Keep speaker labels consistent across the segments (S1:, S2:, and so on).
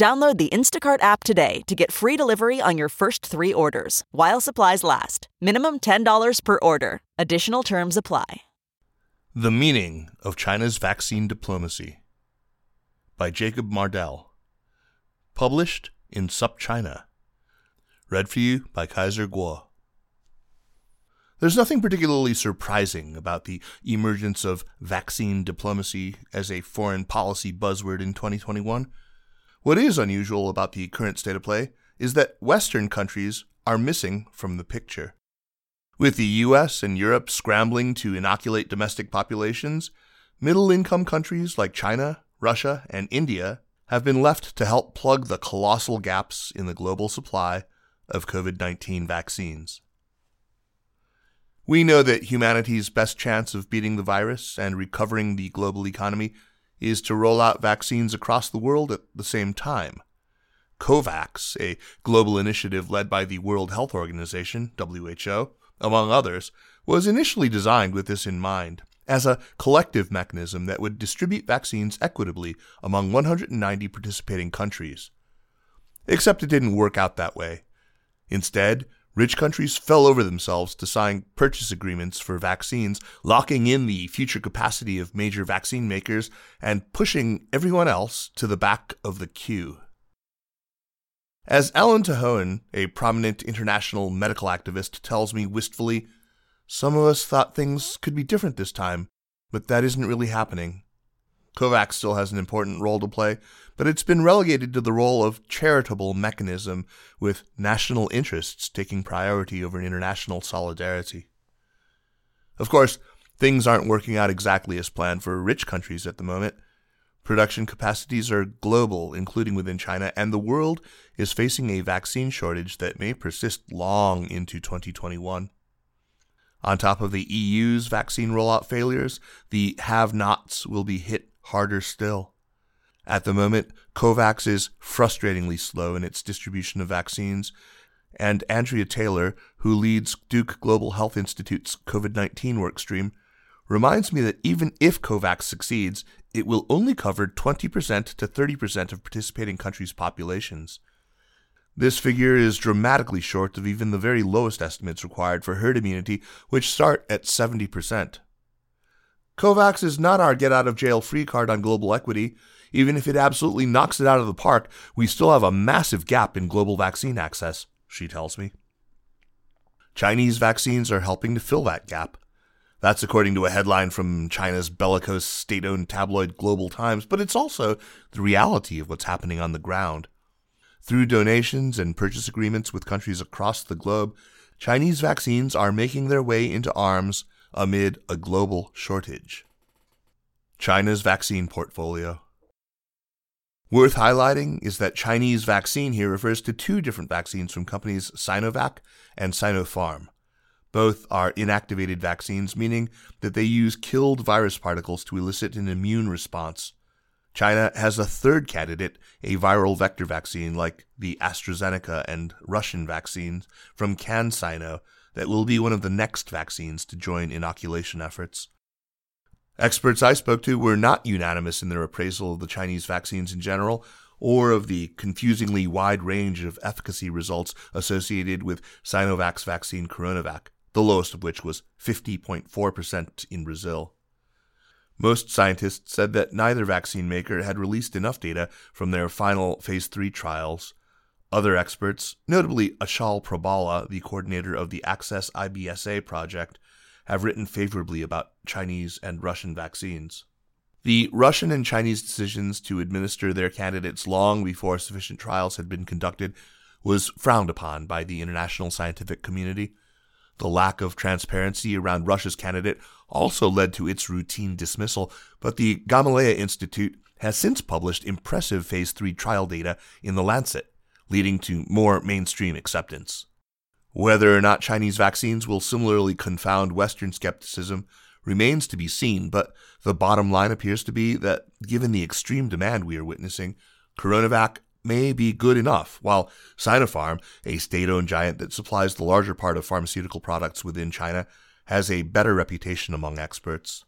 S1: Download the Instacart app today to get free delivery on your first three orders while supplies last. Minimum $10 per order. Additional terms apply.
S2: The Meaning of China's Vaccine Diplomacy by Jacob Mardell. Published in SupChina. Read for you by Kaiser Kuo. There's nothing particularly surprising about the emergence of vaccine diplomacy as a foreign policy buzzword in 2021. What is unusual about the current state of play is that Western countries are missing from the picture. With the US and Europe scrambling to inoculate domestic populations, middle income countries like China, Russia, and India have been left to help plug the colossal gaps in the global supply of COVID 19 vaccines. We know that humanity's best chance of beating the virus and recovering the global economy is to roll out vaccines across the world at the same time. COVAX, a global initiative led by the World Health Organization, WHO, among others, was initially designed with this in mind, as a collective mechanism that would distribute vaccines equitably among 190 participating countries. Except it didn't work out that way. Instead, Rich countries fell over themselves to sign purchase agreements for vaccines, locking in the future capacity of major vaccine makers and pushing everyone else to the back of the queue. As Ellen 't Hoen, a prominent international medical activist, tells me wistfully, some of us thought things could be different this time, but that isn't really happening. COVAX still has an important role to play, but it's been relegated to the role of charitable mechanism, with national interests taking priority over international solidarity. Of course, things aren't working out exactly as planned for rich countries at the moment. Production capacities are global, including within China, and the world is facing a vaccine shortage that may persist long into 2021. On top of the EU's vaccine rollout failures, the have nots will be hit harder still. At the moment, COVAX is frustratingly slow in its distribution of vaccines, and Andrea Taylor, who leads Duke Global Health Institute's COVID 19 workstream, reminds me that even if COVAX succeeds, it will only cover 20% to 30% of participating countries' populations. This figure is dramatically short of even the very lowest estimates required for herd immunity, which start at 70%. COVAX is not our get out of jail free card on global equity. Even if it absolutely knocks it out of the park, we still have a massive gap in global vaccine access, she tells me. Chinese vaccines are helping to fill that gap. That's according to a headline from China's bellicose state owned tabloid Global Times, but it's also the reality of what's happening on the ground. Through donations and purchase agreements with countries across the globe, Chinese vaccines are making their way into arms amid a global shortage. China's vaccine portfolio. Worth highlighting is that Chinese vaccine here refers to two different vaccines from companies Sinovac and Sinopharm. Both are inactivated vaccines, meaning that they use killed virus particles to elicit an immune response. China has a third candidate, a viral vector vaccine like the AstraZeneca and Russian vaccines from CanSino, that will be one of the next vaccines to join inoculation efforts. Experts I spoke to were not unanimous in their appraisal of the Chinese vaccines in general, or of the confusingly wide range of efficacy results associated with Sinovac's vaccine Coronavac, the lowest of which was 50.4% in Brazil. Most scientists said that neither vaccine maker had released enough data from their final phase 3 trials other experts, notably Achal Prabhala, the coordinator of the Access IBSA project, have written favorably about Chinese and Russian vaccines. The Russian and Chinese decisions to administer their candidates long before sufficient trials had been conducted was frowned upon by the international scientific community. The lack of transparency around Russia's candidate also led to its routine dismissal, but the Gamaleya Institute has since published impressive phase 3 trial data in The Lancet leading to more mainstream acceptance. Whether or not Chinese vaccines will similarly confound Western skepticism remains to be seen, but the bottom line appears to be that given the extreme demand we are witnessing, Coronavac may be good enough, while Sinopharm, a state owned giant that supplies the larger part of pharmaceutical products within China, has a better reputation among experts.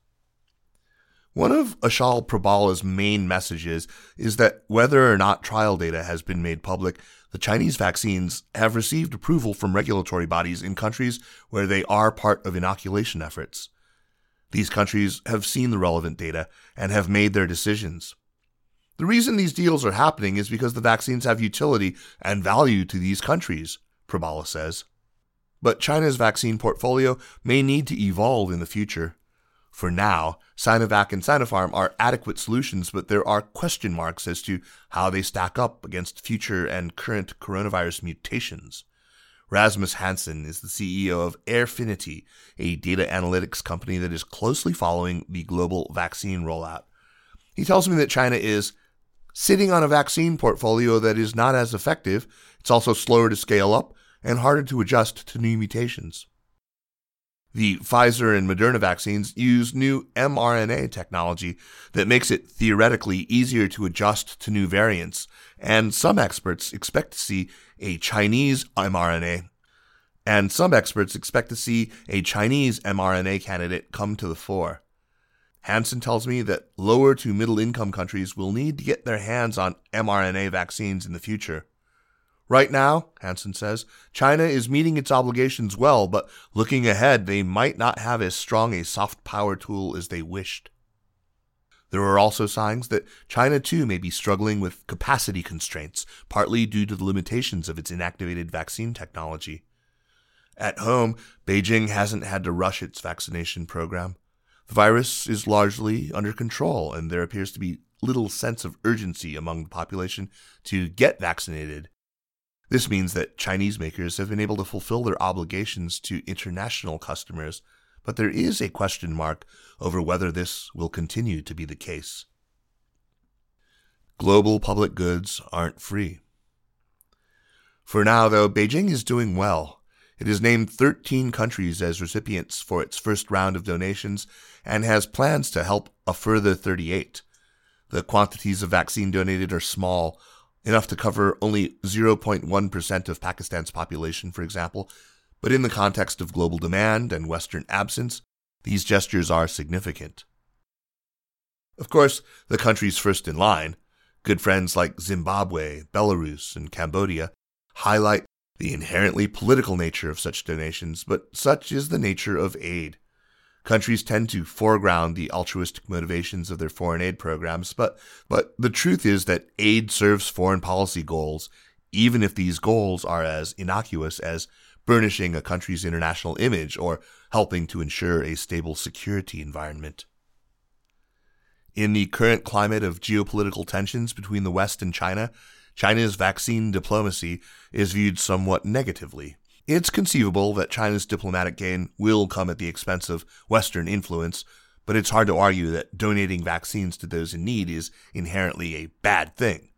S2: One of Achal Prabhala's main messages is that whether or not trial data has been made public, the Chinese vaccines have received approval from regulatory bodies in countries where they are part of inoculation efforts. These countries have seen the relevant data and have made their decisions. The reason these deals are happening is because the vaccines have utility and value to these countries, Prabhala says. But China's vaccine portfolio may need to evolve in the future. For now, Sinovac and Sinopharm are adequate solutions, but there are question marks as to how they stack up against future and current coronavirus mutations. Rasmus Hansen is the CEO of Airfinity, a data analytics company that is closely following the global vaccine rollout. He tells me that China is sitting on a vaccine portfolio that is not as effective, it's also slower to scale up, and harder to adjust to new mutations. The Pfizer and Moderna vaccines use new mRNA technology that makes it theoretically easier to adjust to new variants, and some experts expect to see a Chinese mRNA and some experts expect to see a Chinese mRNA candidate come to the fore. Hansen tells me that lower to middle income countries will need to get their hands on mRNA vaccines in the future. Right now, Hansen says, China is meeting its obligations well, but looking ahead, they might not have as strong a soft power tool as they wished. There are also signs that China too may be struggling with capacity constraints, partly due to the limitations of its inactivated vaccine technology. At home, Beijing hasn't had to rush its vaccination program. The virus is largely under control, and there appears to be little sense of urgency among the population to get vaccinated this means that Chinese makers have been able to fulfill their obligations to international customers, but there is a question mark over whether this will continue to be the case. Global public goods aren't free. For now, though, Beijing is doing well. It has named 13 countries as recipients for its first round of donations and has plans to help a further 38. The quantities of vaccine donated are small, enough to cover only 0.1% of Pakistan's population, for example, but in the context of global demand and Western absence, these gestures are significant. Of course, the countries first in line, good friends like Zimbabwe, Belarus, and Cambodia, highlight the inherently political nature of such donations, but such is the nature of aid. Countries tend to foreground the altruistic motivations of their foreign aid programs, but, but the truth is that aid serves foreign policy goals, even if these goals are as innocuous as burnishing a country's international image or helping to ensure a stable security environment. In the current climate of geopolitical tensions between the West and China, China's vaccine diplomacy is viewed somewhat negatively. It's conceivable that China's diplomatic gain will come at the expense of Western influence, but it's hard to argue that donating vaccines to those in need is inherently a bad thing.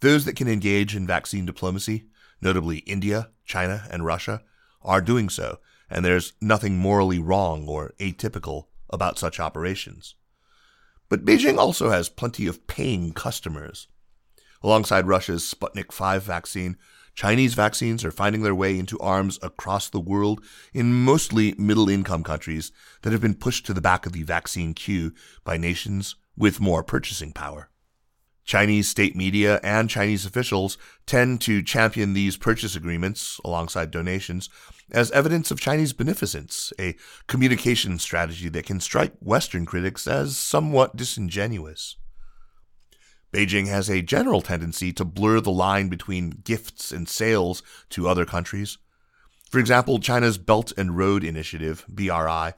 S2: Those that can engage in vaccine diplomacy, notably India, China, and Russia, are doing so, and there's nothing morally wrong or atypical about such operations. But Beijing also has plenty of paying customers. Alongside Russia's Sputnik V vaccine, Chinese vaccines are finding their way into arms across the world in mostly middle income countries that have been pushed to the back of the vaccine queue by nations with more purchasing power. Chinese state media and Chinese officials tend to champion these purchase agreements, alongside donations, as evidence of Chinese beneficence, a communication strategy that can strike Western critics as somewhat disingenuous. Beijing has a general tendency to blur the line between gifts and sales to other countries. For example, China's Belt and Road Initiative, BRI,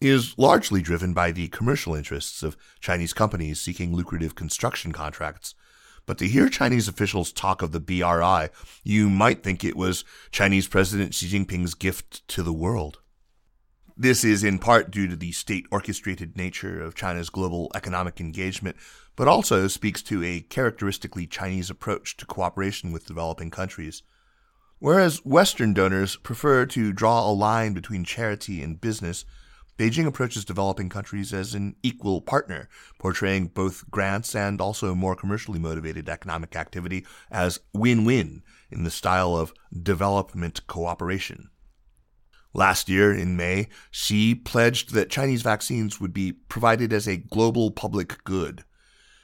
S2: is largely driven by the commercial interests of Chinese companies seeking lucrative construction contracts. But to hear Chinese officials talk of the BRI, you might think it was Chinese President Xi Jinping's gift to the world. This is in part due to the state orchestrated nature of China's global economic engagement, but also speaks to a characteristically Chinese approach to cooperation with developing countries. Whereas Western donors prefer to draw a line between charity and business, Beijing approaches developing countries as an equal partner, portraying both grants and also more commercially motivated economic activity as win win in the style of development cooperation. Last year, in May, Xi pledged that Chinese vaccines would be provided as a global public good.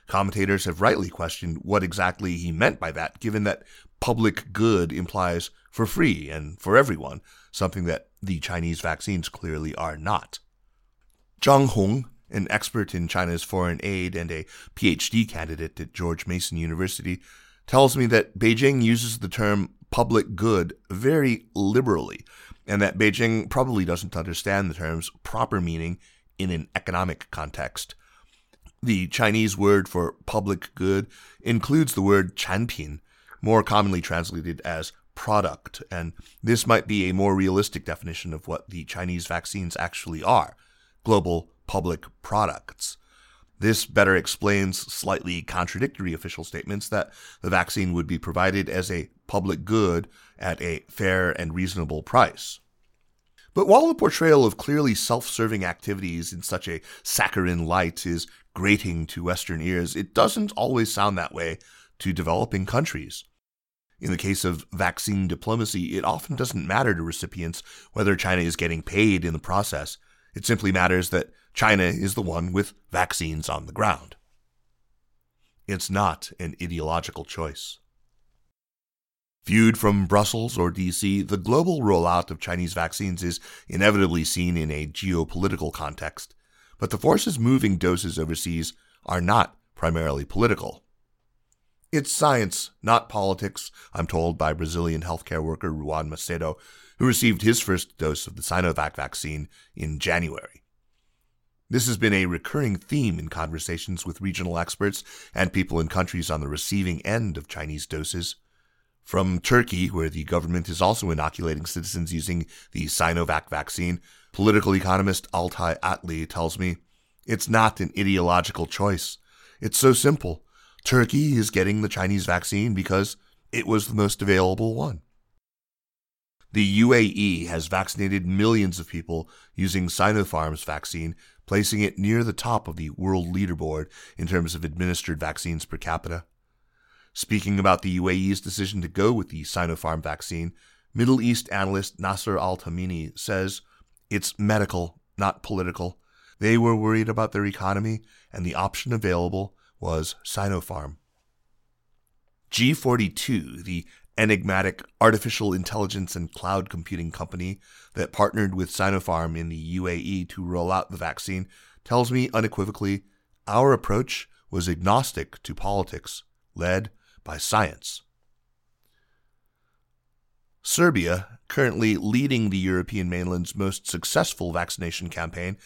S2: Commentators have rightly questioned what exactly he meant by that, given that public good implies for free and for everyone, something that the Chinese vaccines clearly are not. Zhang Hong, an expert in China's foreign aid and a PhD candidate at George Mason University, tells me that Beijing uses the term public good very liberally, and that Beijing probably doesn't understand the term's proper meaning in an economic context. The Chinese word for public good includes the word 产品, more commonly translated as product, and this might be a more realistic definition of what the Chinese vaccines actually are global public products. This better explains slightly contradictory official statements that the vaccine would be provided as a public good at a fair and reasonable price. But while the portrayal of clearly self serving activities in such a saccharine light is grating to Western ears, it doesn't always sound that way to developing countries. In the case of vaccine diplomacy, it often doesn't matter to recipients whether China is getting paid in the process. It simply matters that China is the one with vaccines on the ground. It's not an ideological choice. Viewed from Brussels or DC, the global rollout of Chinese vaccines is inevitably seen in a geopolitical context, but the forces moving doses overseas are not primarily political. It's science, not politics, I'm told by Brazilian healthcare worker Ruan Macedo, who received his first dose of the Sinovac vaccine in January. This has been a recurring theme in conversations with regional experts and people in countries on the receiving end of Chinese doses. From Turkey, where the government is also inoculating citizens using the Sinovac vaccine, political economist Altay Atli tells me, it's not an ideological choice. It's so simple. Turkey is getting the Chinese vaccine because it was the most available one. The UAE has vaccinated millions of people using Sinopharm's vaccine, placing it near the top of the world leaderboard in terms of administered vaccines per capita. Speaking about the UAE's decision to go with the Sinopharm vaccine, Middle East analyst Nasser Al Tamimi says it's medical, not political. They were worried about their economy, and the option available was Sinopharm. G42, the enigmatic artificial intelligence and cloud computing company that partnered with Sinopharm in the UAE to roll out the vaccine, tells me unequivocally our approach was agnostic to politics, led by science. Serbia, currently leading the European mainland's most successful vaccination campaign,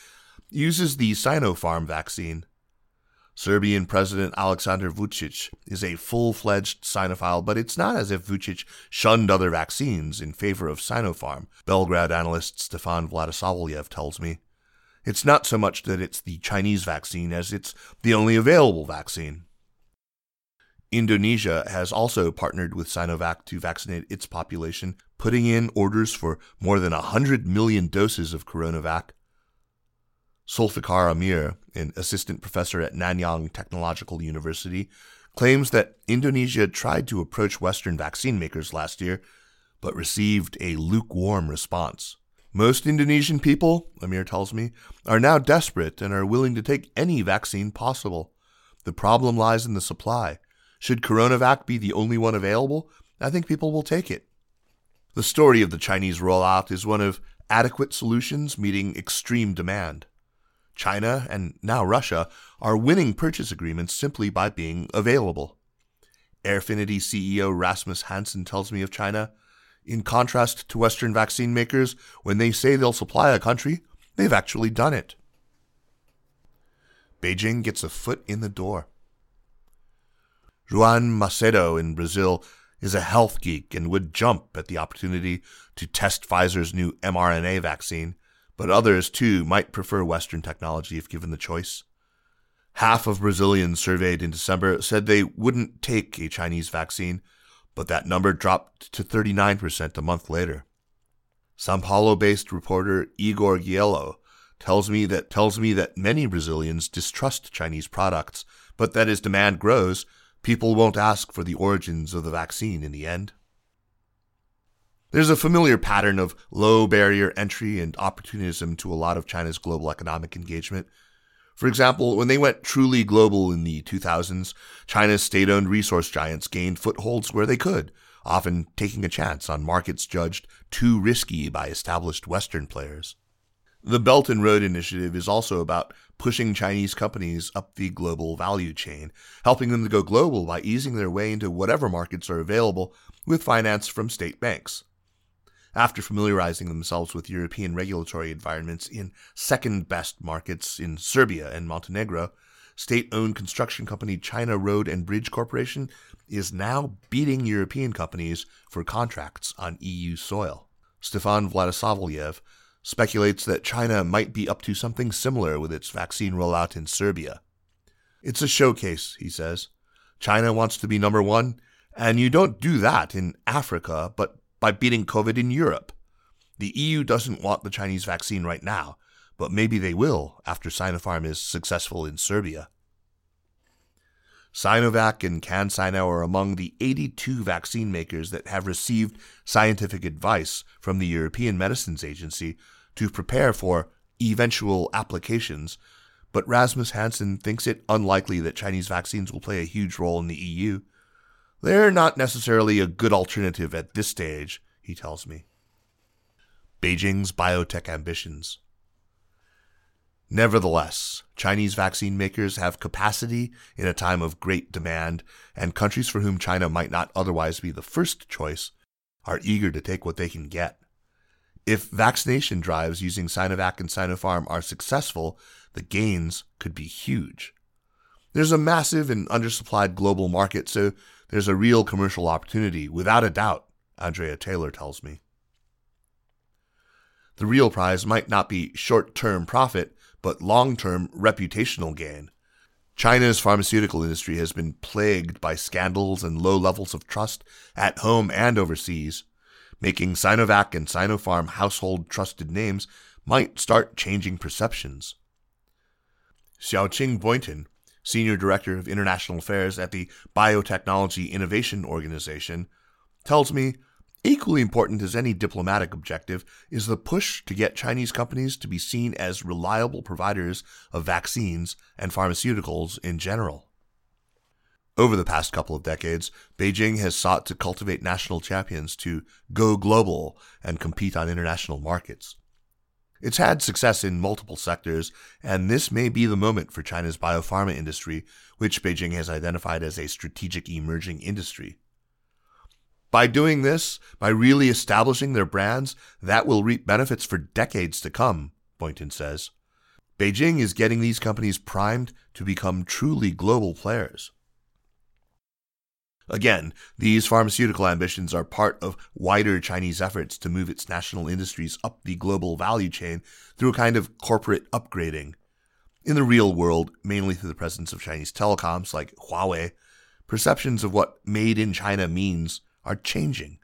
S2: uses the Sinopharm vaccine Serbian President Aleksandar Vucic is a full fledged Sinophile, but it's not as if Vucic shunned other vaccines in favor of Sinopharm, Belgrade analyst Stefan Vladisavljev tells me. It's not so much that it's the Chinese vaccine as it's the only available vaccine. Indonesia has also partnered with Sinovac to vaccinate its population, putting in orders for more than 100 million doses of Coronavac Zulfikar Amir, an assistant professor at Nanyang Technological University, claims that Indonesia tried to approach Western vaccine makers last year, but received a lukewarm response. Most Indonesian people, Amir tells me, are now desperate and are willing to take any vaccine possible. The problem lies in the supply. Should CoronaVac be the only one available, I think people will take it. The story of the Chinese rollout is one of adequate solutions meeting extreme demand. China, and now Russia, are winning purchase agreements simply by being available. Airfinity CEO Rasmus Hansen tells me of China. In contrast to Western vaccine makers, when they say they'll supply a country, they've actually done it. Beijing gets a foot in the door. Ruan Macedo in Brazil is a health geek and would jump at the opportunity to test Pfizer's new mRNA vaccine but others too might prefer Western technology if given the choice. Half of Brazilians surveyed in December said they wouldn't take a Chinese vaccine, but that number dropped to 39% a month later. Sao Paulo-based reporter Igor Gielow tells me that tells me that many Brazilians distrust Chinese products, but that as demand grows, people won't ask for the origins of the vaccine in the end. There's a familiar pattern of low barrier entry and opportunism to a lot of China's global economic engagement. For example, when they went truly global in the 2000s, China's state owned resource giants gained footholds where they could, often taking a chance on markets judged too risky by established Western players. The Belt and Road Initiative is also about pushing Chinese companies up the global value chain, helping them to go global by easing their way into whatever markets are available with finance from state banks after familiarizing themselves with European regulatory environments in second best markets in Serbia and Montenegro, state owned construction company China Road and Bridge Corporation is now beating European companies for contracts on EU soil. Stefan Vladisavljev speculates that China might be up to something similar with its vaccine rollout in Serbia. It's a showcase, he says. China wants to be number one, and you don't do that in Africa, but by beating COVID in Europe. The EU doesn't want the Chinese vaccine right now, but maybe they will after Sinopharm is successful in Serbia. Sinovac and CanSino are among the 82 vaccine makers that have received scientific advice from the European Medicines Agency to prepare for eventual applications, but Rasmus Hansen thinks it unlikely that Chinese vaccines will play a huge role in the EU. They're not necessarily a good alternative at this stage, he tells me. Beijing's biotech ambitions. Nevertheless, Chinese vaccine makers have capacity in a time of great demand, and countries for whom China might not otherwise be the first choice are eager to take what they can get. If vaccination drives using Sinovac and Sinopharm are successful, the gains could be huge. There's a massive and undersupplied global market, so there's a real commercial opportunity, without a doubt, Andrea Taylor tells me. The real prize might not be short term profit, but long term reputational gain. China's pharmaceutical industry has been plagued by scandals and low levels of trust at home and overseas. Making Sinovac and Sinopharm household trusted names might start changing perceptions. Xiaoqing Boynton, Senior Director of International Affairs at the Biotechnology Innovation Organization, tells me equally important as any diplomatic objective is the push to get Chinese companies to be seen as reliable providers of vaccines and pharmaceuticals in general. Over the past couple of decades, Beijing has sought to cultivate national champions to go global and compete on international markets. It's had success in multiple sectors, and this may be the moment for China's biopharma industry, which Beijing has identified as a strategic emerging industry. By doing this, by really establishing their brands, that will reap benefits for decades to come, Boynton says. Beijing is getting these companies primed to become truly global players. Again, these pharmaceutical ambitions are part of wider Chinese efforts to move its national industries up the global value chain through a kind of corporate upgrading. In the real world, mainly through the presence of Chinese telecoms like Huawei, perceptions of what made in China means are changing.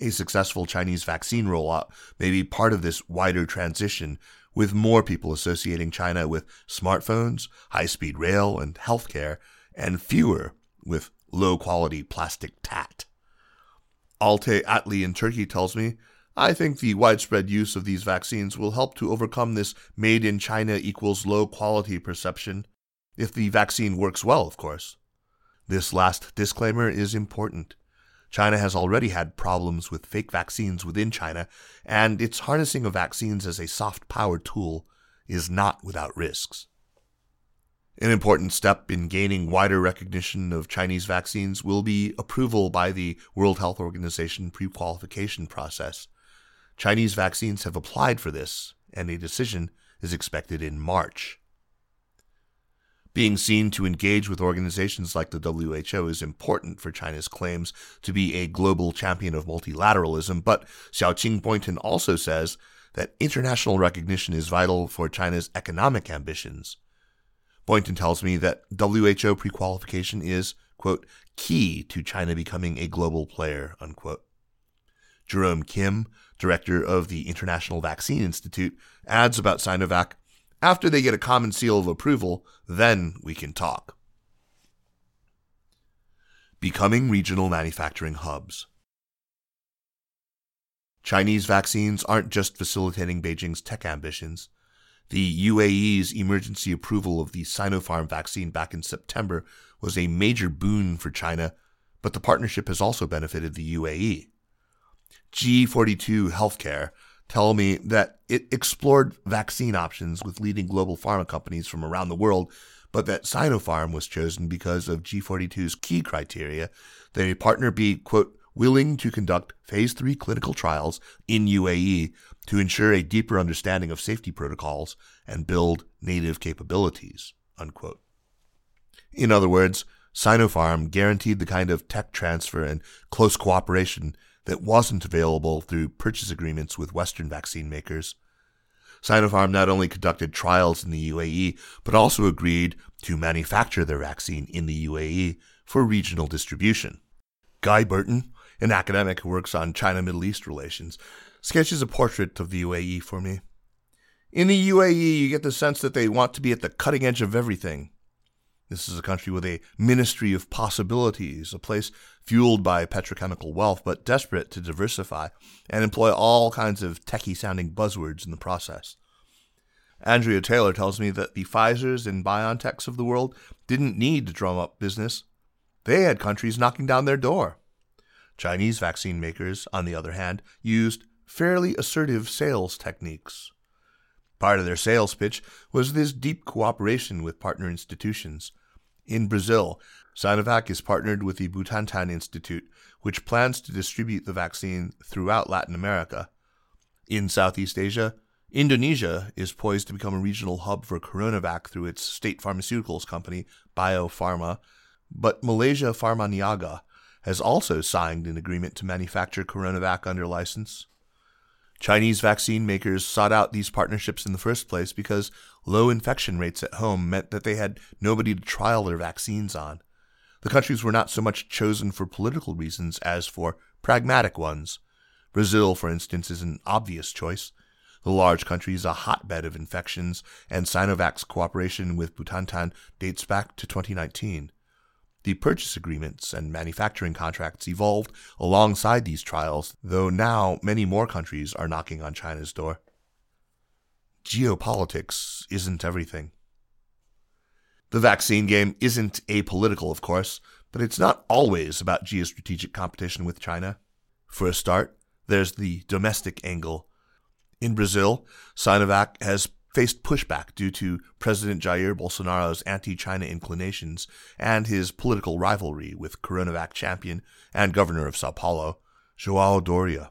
S2: A successful Chinese vaccine rollout may be part of this wider transition, with more people associating China with smartphones, high speed rail, and healthcare, and fewer with low quality plastic tat. Altay Atli in Turkey tells me, I think the widespread use of these vaccines will help to overcome this made in China equals low quality perception, if the vaccine works well, of course. This last disclaimer is important. China has already had problems with fake vaccines within China, and its harnessing of vaccines as a soft power tool is not without risks. An important step in gaining wider recognition of Chinese vaccines will be approval by the World Health Organization pre qualification process. Chinese vaccines have applied for this, and a decision is expected in March. Being seen to engage with organizations like the WHO is important for China's claims to be a global champion of multilateralism, but Xiaoqing Boynton also says that international recognition is vital for China's economic ambitions. Boynton tells me that WHO prequalification is, quote, key to China becoming a global player, unquote. Jerome Kim, director of the International Vaccine Institute, adds about Sinovac after they get a common seal of approval, then we can talk. Becoming regional manufacturing hubs. Chinese vaccines aren't just facilitating Beijing's tech ambitions. The UAE's emergency approval of the Sinopharm vaccine back in September was a major boon for China, but the partnership has also benefited the UAE. G42 Healthcare tell me that it explored vaccine options with leading global pharma companies from around the world, but that Sinopharm was chosen because of G42's key criteria that a partner be, quote, willing to conduct phase 3 clinical trials in UAE to ensure a deeper understanding of safety protocols and build native capabilities, unquote. In other words, Sinopharm guaranteed the kind of tech transfer and close cooperation that wasn't available through purchase agreements with Western vaccine makers. Sinopharm not only conducted trials in the UAE, but also agreed to manufacture their vaccine in the UAE for regional distribution. Guy Burton, an academic who works on China Middle East relations, sketches a portrait of the UAE for me. In the UAE, you get the sense that they want to be at the cutting edge of everything. This is a country with a ministry of possibilities, a place fueled by petrochemical wealth, but desperate to diversify and employ all kinds of techie sounding buzzwords in the process. Andrea Taylor tells me that the Pfizers and BioNTechs of the world didn't need to drum up business. They had countries knocking down their door. Chinese vaccine makers, on the other hand, used fairly assertive sales techniques. Part of their sales pitch was this deep cooperation with partner institutions. In Brazil, Sinovac is partnered with the Butantan Institute, which plans to distribute the vaccine throughout Latin America. In Southeast Asia, Indonesia is poised to become a regional hub for Coronavac through its state pharmaceuticals company, Bio Farma, but Malaysia Pharmaniaga has also signed an agreement to manufacture Coronavac under license. Chinese vaccine makers sought out these partnerships in the first place because low infection rates at home meant that they had nobody to trial their vaccines on. The countries were not so much chosen for political reasons as for pragmatic ones. Brazil, for instance, is an obvious choice. The large country is a hotbed of infections, and Sinovac's cooperation with Butantan dates back to 2019. The purchase agreements and manufacturing contracts evolved alongside these trials, though now many more countries are knocking on China's door. Geopolitics isn't everything. The vaccine game isn't apolitical, of course, but it's not always about geostrategic competition with China. For a start, there's the domestic angle. In Brazil, Sinovac has faced pushback due to President Jair Bolsonaro's anti China inclinations and his political rivalry with Coronavac champion and governor of Sao Paulo, Joao Doria.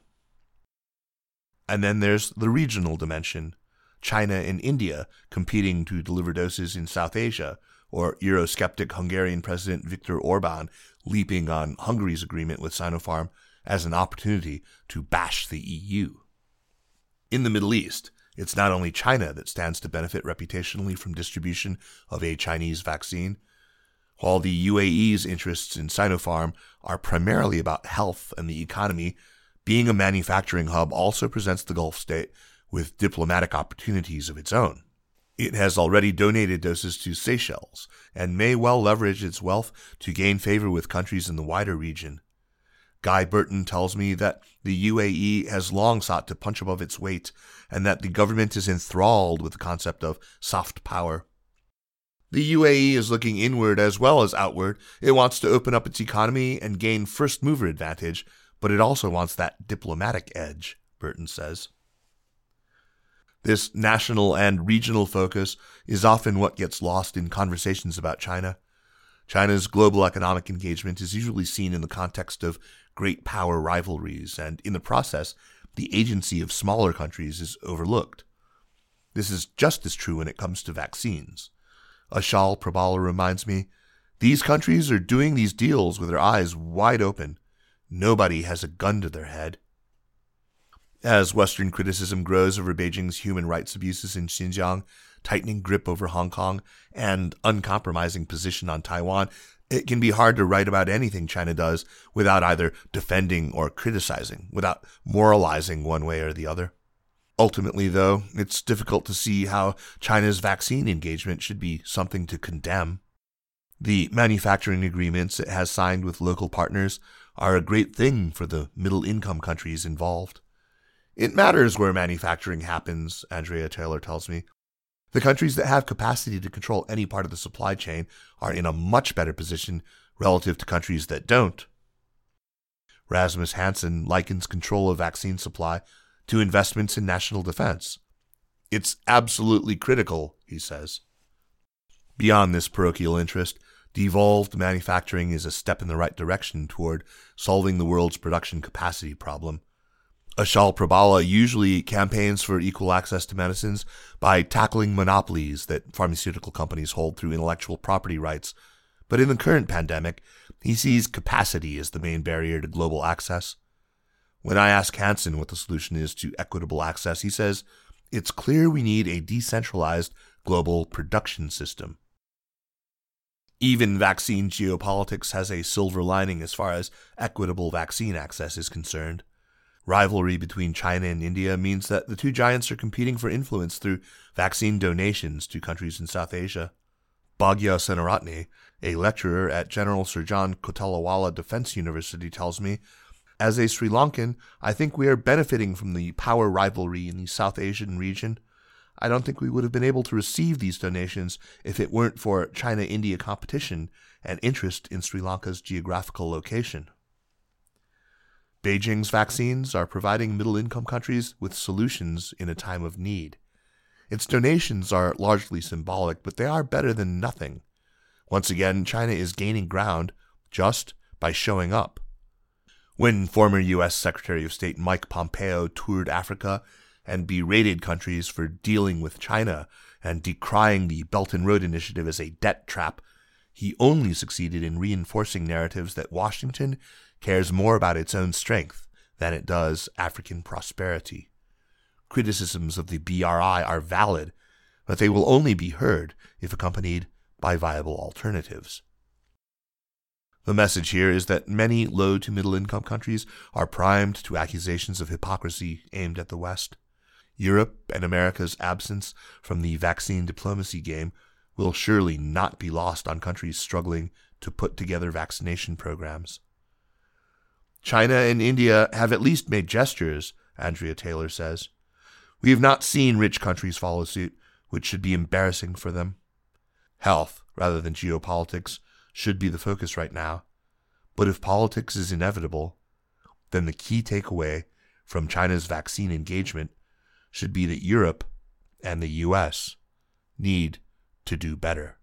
S2: And then there's the regional dimension China and India competing to deliver doses in South Asia, or Eurosceptic Hungarian President Viktor Orban leaping on Hungary's agreement with Sinopharm as an opportunity to bash the EU. In the Middle East, it's not only China that stands to benefit reputationally from distribution of a Chinese vaccine. While the UAE's interests in Sinopharm are primarily about health and the economy, being a manufacturing hub also presents the Gulf state with diplomatic opportunities of its own. It has already donated doses to Seychelles and may well leverage its wealth to gain favor with countries in the wider region. Guy Burton tells me that the UAE has long sought to punch above its weight and that the government is enthralled with the concept of soft power. The UAE is looking inward as well as outward. It wants to open up its economy and gain first mover advantage, but it also wants that diplomatic edge, Burton says. This national and regional focus is often what gets lost in conversations about China. China's global economic engagement is usually seen in the context of great power rivalries, and in the process, the agency of smaller countries is overlooked. This is just as true when it comes to vaccines. Achal Prabhala reminds me these countries are doing these deals with their eyes wide open. Nobody has a gun to their head. As Western criticism grows over Beijing's human rights abuses in Xinjiang, tightening grip over Hong Kong, and uncompromising position on Taiwan, it can be hard to write about anything China does without either defending or criticizing, without moralizing one way or the other. Ultimately, though, it's difficult to see how China's vaccine engagement should be something to condemn. The manufacturing agreements it has signed with local partners are a great thing for the middle income countries involved. It matters where manufacturing happens, Andrea Taylor tells me. The countries that have capacity to control any part of the supply chain are in a much better position relative to countries that don't. Rasmus Hansen likens control of vaccine supply to investments in national defense. It's absolutely critical, he says. Beyond this parochial interest, devolved manufacturing is a step in the right direction toward solving the world's production capacity problem. Achal Prabhala usually campaigns for equal access to medicines by tackling monopolies that pharmaceutical companies hold through intellectual property rights. But in the current pandemic, he sees capacity as the main barrier to global access. When I ask Hansen what the solution is to equitable access, he says, It's clear we need a decentralized global production system. Even vaccine geopolitics has a silver lining as far as equitable vaccine access is concerned. Rivalry between China and India means that the two giants are competing for influence through vaccine donations to countries in South Asia. Bhagya Senaratne, a lecturer at General Sir John Kotelawala Defense University, tells me, As a Sri Lankan, I think we are benefiting from the power rivalry in the South Asian region. I don't think we would have been able to receive these donations if it weren't for China India competition and interest in Sri Lanka's geographical location. Beijing's vaccines are providing middle income countries with solutions in a time of need. Its donations are largely symbolic, but they are better than nothing. Once again, China is gaining ground just by showing up. When former U.S. Secretary of State Mike Pompeo toured Africa and berated countries for dealing with China and decrying the Belt and Road Initiative as a debt trap, he only succeeded in reinforcing narratives that Washington cares more about its own strength than it does African prosperity. Criticisms of the BRI are valid, but they will only be heard if accompanied by viable alternatives. The message here is that many low to middle income countries are primed to accusations of hypocrisy aimed at the West. Europe and America's absence from the vaccine diplomacy game will surely not be lost on countries struggling to put together vaccination programs. China and India have at least made gestures, Andrea Taylor says. We have not seen rich countries follow suit, which should be embarrassing for them. Health, rather than geopolitics, should be the focus right now. But if politics is inevitable, then the key takeaway from China's vaccine engagement should be that Europe and the US need to do better.